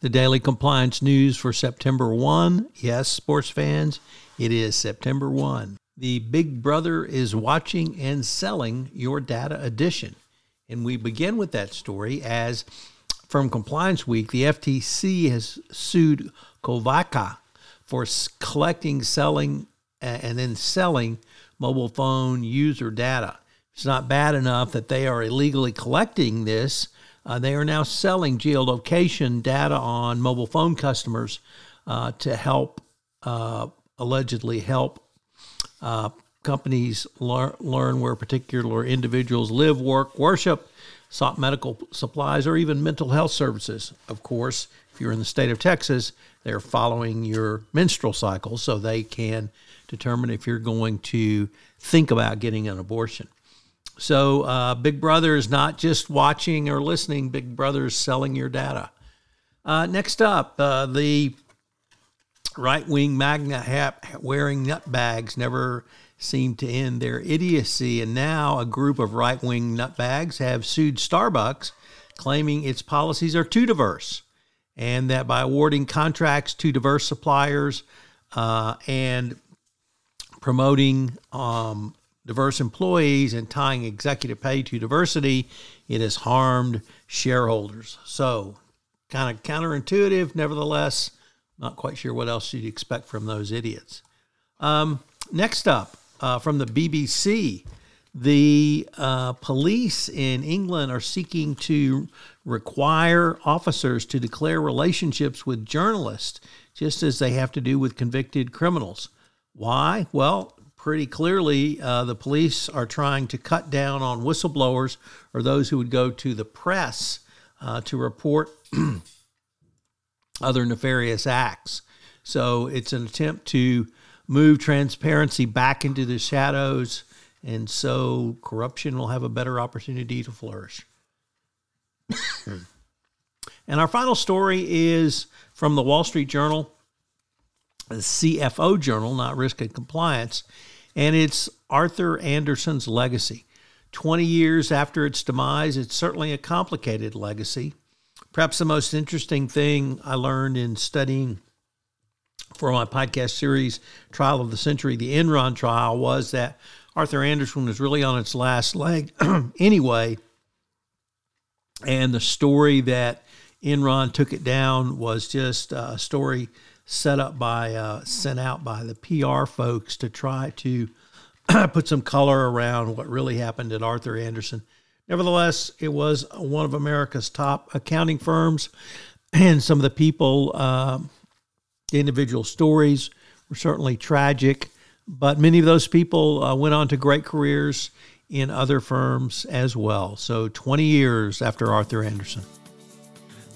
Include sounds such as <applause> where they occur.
The daily compliance news for September 1. Yes, sports fans, it is September 1. The Big Brother is watching and selling your data edition. And we begin with that story as from Compliance Week, the FTC has sued Kochava for collecting, selling, and then selling mobile phone user data. It's not bad enough that they are illegally collecting this uh, they are now selling geolocation data on mobile phone customers uh, to help, uh, allegedly help uh, companies lear- learn where particular individuals live, work, worship, sought medical supplies, or even mental health services. Of course, if you're in the state of Texas, they're following your menstrual cycle so they can determine if you're going to think about getting an abortion. So uh, Big Brother is not just watching or listening, Big Brother is selling your data. Uh, next up, uh, the right wing MAGA hat wearing nutbags never seem to end their idiocy. And now a group of right wing nutbags have sued Starbucks, claiming its policies are too diverse and that by awarding contracts to diverse suppliers uh, and promoting um, diverse employees and tying executive pay to diversity, it has harmed shareholders. So, kind of counterintuitive, nevertheless, not quite sure what else you'd expect from those idiots. Um, next up, uh, from the BBC, the uh, police in England are seeking to require officers to declare relationships with journalists, just as they have to do with convicted criminals. Why? Well, pretty clearly uh, the police are trying to cut down on whistleblowers or those who would go to the press uh, to report <clears throat> other nefarious acts. So it's an attempt to move transparency back into the shadows, and so corruption will have a better opportunity to flourish. and our final story is from the Wall Street Journal, the CFO Journal, not Risk and Compliance and it's Arthur Andersen's legacy. 20 years after its demise, it's certainly a complicated legacy. Perhaps the most interesting thing I learned in studying for my podcast series, Trial of the Century, the Enron trial, was that Arthur Andersen was really on its last leg <clears throat> anyway. And the story that Enron took it down was just a story set up by, uh, sent out by the PR folks to try to <clears throat> put some color around what really happened at Arthur Andersen. Nevertheless, it was one of America's top accounting firms, <clears throat> and some of the people uh, The individual stories were certainly tragic, but many of those people uh, went on to great careers in other firms as well. So 20 years after Arthur Andersen.